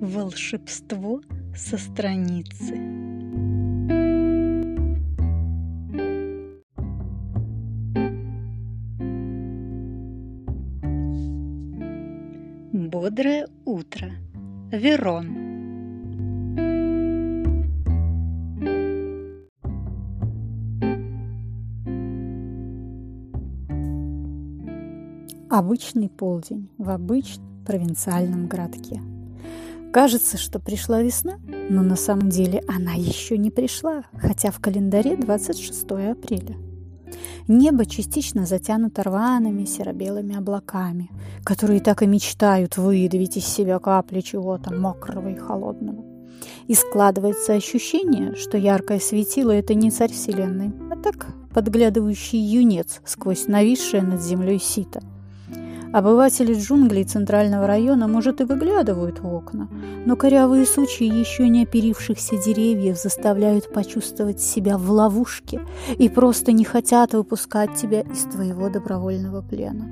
Волшебство со страницы. Бодрое утро. Верон. Обычный полдень в обычном провинциальном городке. Кажется, что пришла весна, но на самом деле она еще не пришла, хотя в календаре 26 апреля. Небо частично затянуто рваными серо-белыми облаками, которые так и мечтают выдавить из себя капли чего-то мокрого и холодного. И складывается ощущение, что яркое светило – это не царь вселенной, а так подглядывающий юнец сквозь нависшее над землей сито – Обыватели джунглей центрального района, может, и выглядывают в окна, но корявые сучьи еще не оперившихся деревьев заставляют почувствовать себя в ловушке и просто не хотят выпускать тебя из твоего добровольного плена.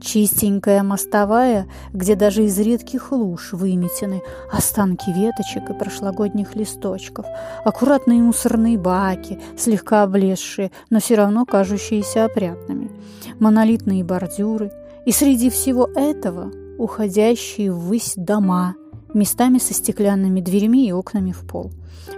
Чистенькая мостовая, где даже из редких луж выметены останки веточек и прошлогодних листочков, аккуратные мусорные баки, слегка облезшие, но все равно кажущиеся опрятными, монолитные бордюры – и среди всего этого уходящие ввысь дома, местами со стеклянными дверями и окнами в пол.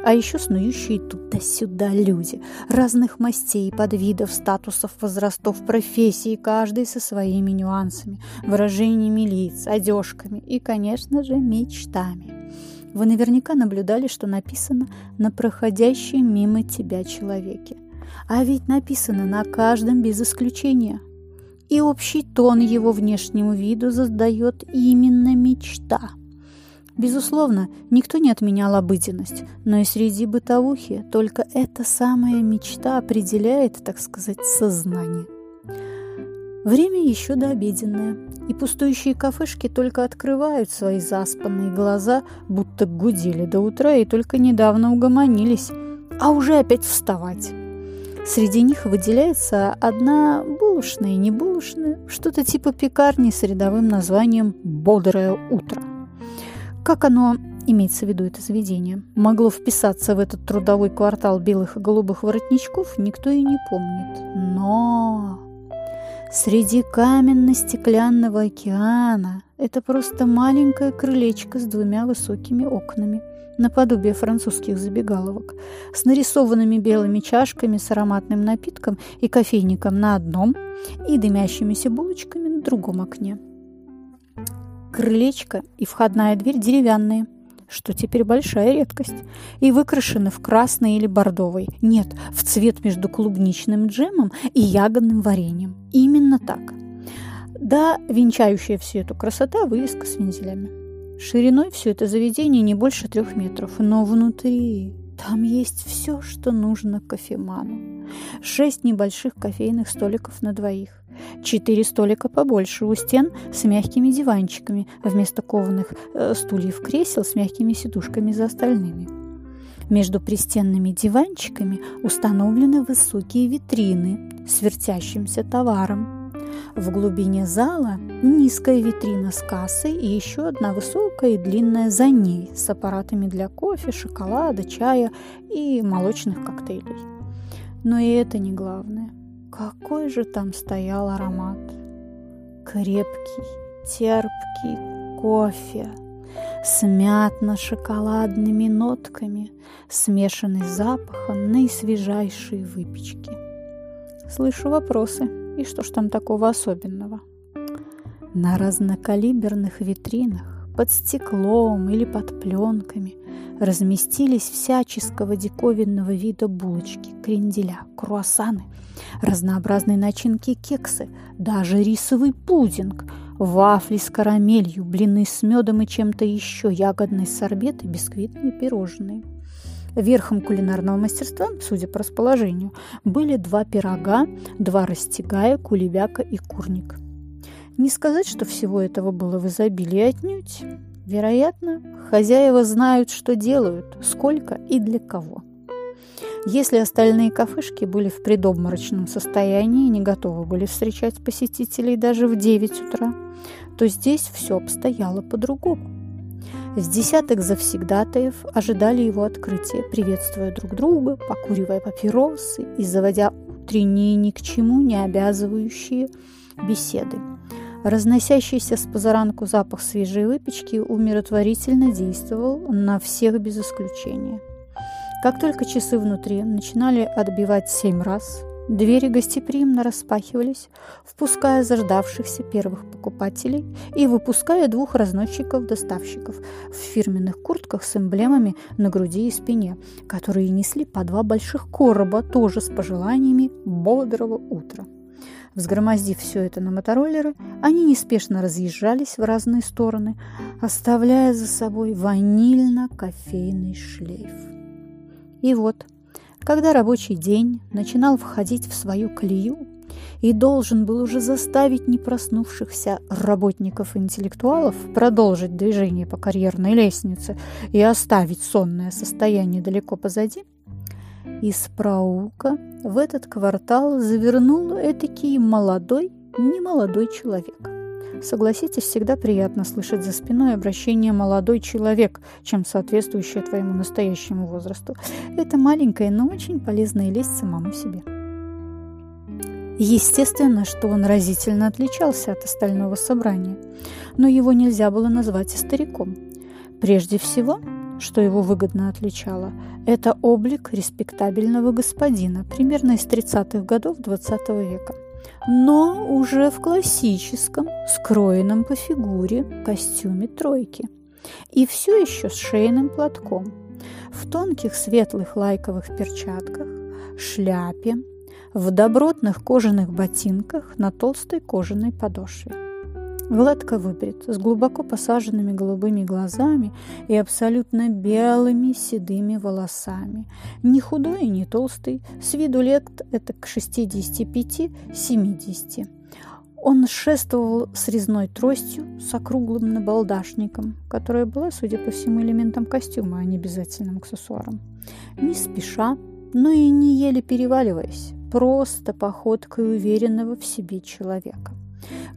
А еще снующие туда-сюда люди, разных мастей, подвидов, статусов, возрастов, профессий, каждый со своими нюансами, выражениями лиц, одежками и, конечно же, мечтами. Вы наверняка наблюдали, что написано на проходящем мимо тебя человеке. А ведь написано на каждом без исключения – и общий тон его внешнему виду задает именно мечта. Безусловно, никто не отменял обыденность, но и среди бытовухи только эта самая мечта определяет, так сказать, сознание. Время еще дообеденное, и пустующие кафешки только открывают свои заспанные глаза, будто гудели до утра и только недавно угомонились, а уже опять вставать. Среди них выделяется одна булочная и не булочная, что-то типа пекарни с рядовым названием «Бодрое утро». Как оно, имеется в виду это заведение, могло вписаться в этот трудовой квартал белых и голубых воротничков, никто и не помнит. Но среди каменно-стеклянного океана это просто маленькое крылечко с двумя высокими окнами – наподобие французских забегаловок, с нарисованными белыми чашками с ароматным напитком и кофейником на одном и дымящимися булочками на другом окне. Крылечко и входная дверь деревянные, что теперь большая редкость, и выкрашены в красный или бордовый. Нет, в цвет между клубничным джемом и ягодным вареньем. Именно так. Да, венчающая всю эту красота вывеска с вензелями. Шириной все это заведение не больше трех метров, но внутри там есть все, что нужно кофеману. Шесть небольших кофейных столиков на двоих. Четыре столика побольше у стен с мягкими диванчиками вместо кованых э, стульев кресел с мягкими сидушками за остальными. Между пристенными диванчиками установлены высокие витрины с вертящимся товаром. В глубине зала низкая витрина с кассой и еще одна высокая и длинная за ней с аппаратами для кофе, шоколада, чая и молочных коктейлей. Но и это не главное. Какой же там стоял аромат? Крепкий, терпкий кофе с мятно-шоколадными нотками, смешанный с запахом наисвежайшей выпечки. Слышу вопросы. И что ж там такого особенного? На разнокалиберных витринах, под стеклом или под пленками разместились всяческого диковинного вида булочки, кренделя, круассаны, разнообразные начинки кексы, даже рисовый пудинг, вафли с карамелью, блины с медом и чем-то еще, ягодный сорбет и бисквитные пирожные – Верхом кулинарного мастерства, судя по расположению, были два пирога, два растягая, кулебяка и курник. Не сказать, что всего этого было в изобилии отнюдь. Вероятно, хозяева знают, что делают, сколько и для кого. Если остальные кафешки были в предобморочном состоянии и не готовы были встречать посетителей даже в 9 утра, то здесь все обстояло по-другому. С десяток завсегдатаев ожидали его открытия, приветствуя друг друга, покуривая папиросы и заводя утренние ни к чему не обязывающие беседы. Разносящийся с позаранку запах свежей выпечки умиротворительно действовал на всех без исключения. Как только часы внутри начинали отбивать семь раз, двери гостеприимно распахивались, впуская заждавшихся первых покупателей и выпуская двух разносчиков-доставщиков в фирменных куртках с эмблемами на груди и спине, которые несли по два больших короба тоже с пожеланиями бодрого утра. Взгромоздив все это на мотороллеры, они неспешно разъезжались в разные стороны, оставляя за собой ванильно-кофейный шлейф. И вот, когда рабочий день начинал входить в свою колею и должен был уже заставить непроснувшихся работников-интеллектуалов продолжить движение по карьерной лестнице и оставить сонное состояние далеко позади, из проулка в этот квартал завернул этакий молодой, немолодой человек. Согласитесь, всегда приятно слышать за спиной обращение «молодой человек», чем соответствующее твоему настоящему возрасту. Это маленькая, но очень полезная лесть самому себе. Естественно, что он разительно отличался от остального собрания, но его нельзя было назвать и стариком. Прежде всего, что его выгодно отличало, это облик респектабельного господина, примерно из 30-х годов XX -го века. Но уже в классическом, скроенном по фигуре костюме тройки. И все еще с шейным платком, в тонких светлых лайковых перчатках, шляпе, в добротных кожаных ботинках на толстой кожаной подошве. Гладко выбрит, с глубоко посаженными голубыми глазами и абсолютно белыми седыми волосами. Не худой и не толстый, с виду лет это к 65-70. Он шествовал с резной тростью, с округлым набалдашником, которая была, судя по всему, элементом костюма, а не обязательным аксессуаром. Не спеша, но и не еле переваливаясь, просто походкой уверенного в себе человека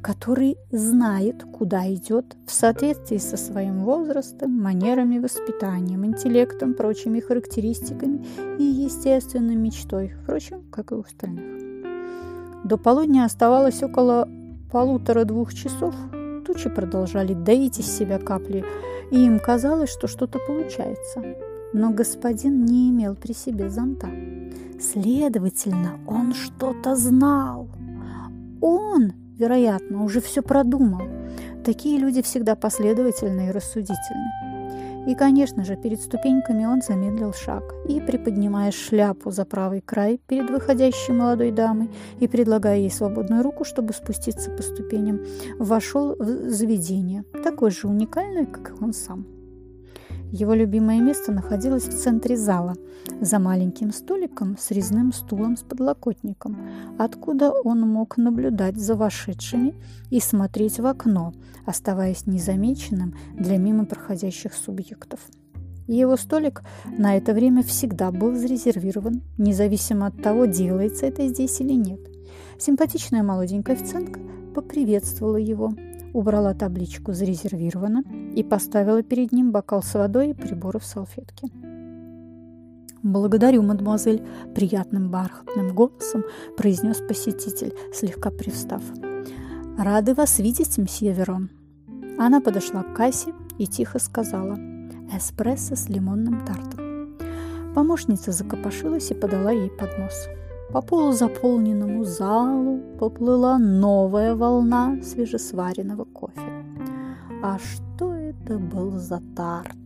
который знает, куда идет в соответствии со своим возрастом, манерами, воспитанием, интеллектом, прочими характеристиками и естественной мечтой, впрочем, как и у остальных. До полудня оставалось около полутора-двух часов. Тучи продолжали доить из себя капли, и им казалось, что что-то получается. Но господин не имел при себе зонта. Следовательно, он что-то знал. Он вероятно, уже все продумал. Такие люди всегда последовательны и рассудительны. И, конечно же, перед ступеньками он замедлил шаг и, приподнимая шляпу за правый край перед выходящей молодой дамой и предлагая ей свободную руку, чтобы спуститься по ступеням, вошел в заведение, такое же уникальное, как и он сам. Его любимое место находилось в центре зала, за маленьким столиком с резным стулом с подлокотником, откуда он мог наблюдать за вошедшими и смотреть в окно, оставаясь незамеченным для мимо проходящих субъектов. Его столик на это время всегда был зарезервирован, независимо от того, делается это здесь или нет. Симпатичная молоденькая официантка поприветствовала его – убрала табличку «Зарезервировано» и поставила перед ним бокал с водой и приборы в салфетке. «Благодарю, мадемуазель», — приятным бархатным голосом произнес посетитель, слегка привстав. «Рады вас видеть, мсье Верон». Она подошла к кассе и тихо сказала «Эспрессо с лимонным тартом». Помощница закопошилась и подала ей поднос. По полузаполненному залу поплыла новая волна свежесваренного кофе. А что это был за тарт?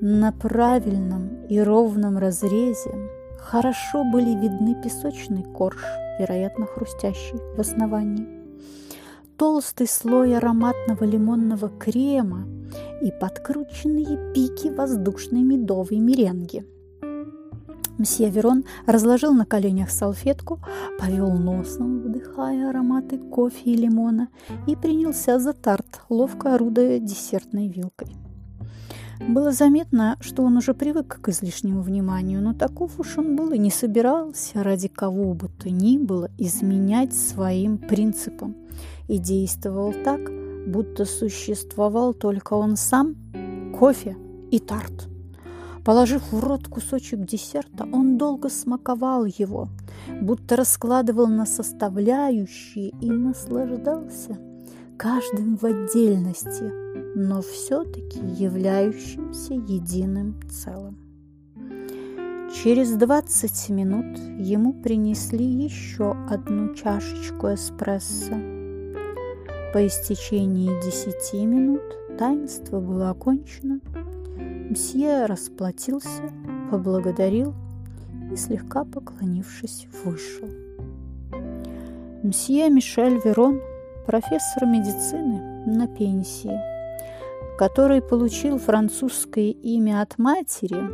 На правильном и ровном разрезе хорошо были видны песочный корж, вероятно, хрустящий в основании, толстый слой ароматного лимонного крема и подкрученные пики воздушной медовой меренги – Мсье Верон разложил на коленях салфетку, повел носом, вдыхая ароматы кофе и лимона, и принялся за тарт, ловко орудуя десертной вилкой. Было заметно, что он уже привык к излишнему вниманию, но таков уж он был и не собирался ради кого бы то ни было изменять своим принципам и действовал так, будто существовал только он сам кофе и тарт. Положив в рот кусочек десерта, он долго смаковал его, будто раскладывал на составляющие и наслаждался каждым в отдельности, но все-таки являющимся единым целым. Через 20 минут ему принесли еще одну чашечку эспрессо. По истечении 10 минут таинство было окончено, Мсье расплатился, поблагодарил и, слегка поклонившись, вышел. Мсье Мишель Верон, профессор медицины на пенсии, который получил французское имя от матери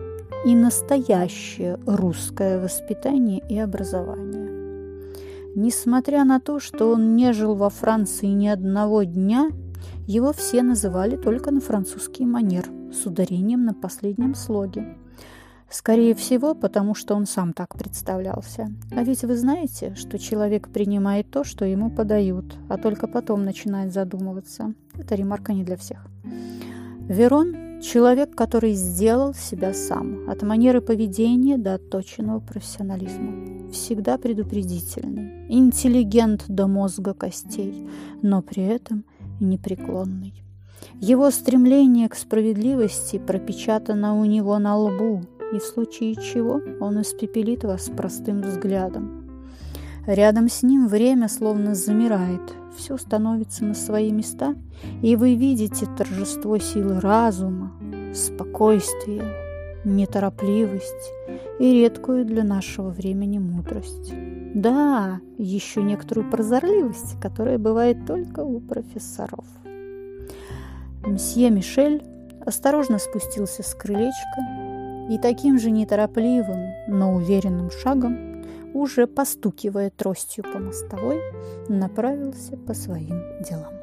и настоящее русское воспитание и образование. Несмотря на то, что он не жил во Франции ни одного дня, его все называли только на французский манер – с ударением на последнем слоге. Скорее всего, потому что он сам так представлялся. А ведь вы знаете, что человек принимает то, что ему подают, а только потом начинает задумываться. Это ремарка не для всех. Верон – человек, который сделал себя сам, от манеры поведения до отточенного профессионализма. Всегда предупредительный, интеллигент до мозга костей, но при этом непреклонный. Его стремление к справедливости пропечатано у него на лбу, и в случае чего он испепелит вас простым взглядом. Рядом с ним время словно замирает, все становится на свои места, и вы видите торжество силы разума, спокойствие, неторопливость и редкую для нашего времени мудрость. Да, еще некоторую прозорливость, которая бывает только у профессоров. Мсье Мишель осторожно спустился с крылечка и таким же неторопливым, но уверенным шагом, уже постукивая тростью по мостовой, направился по своим делам.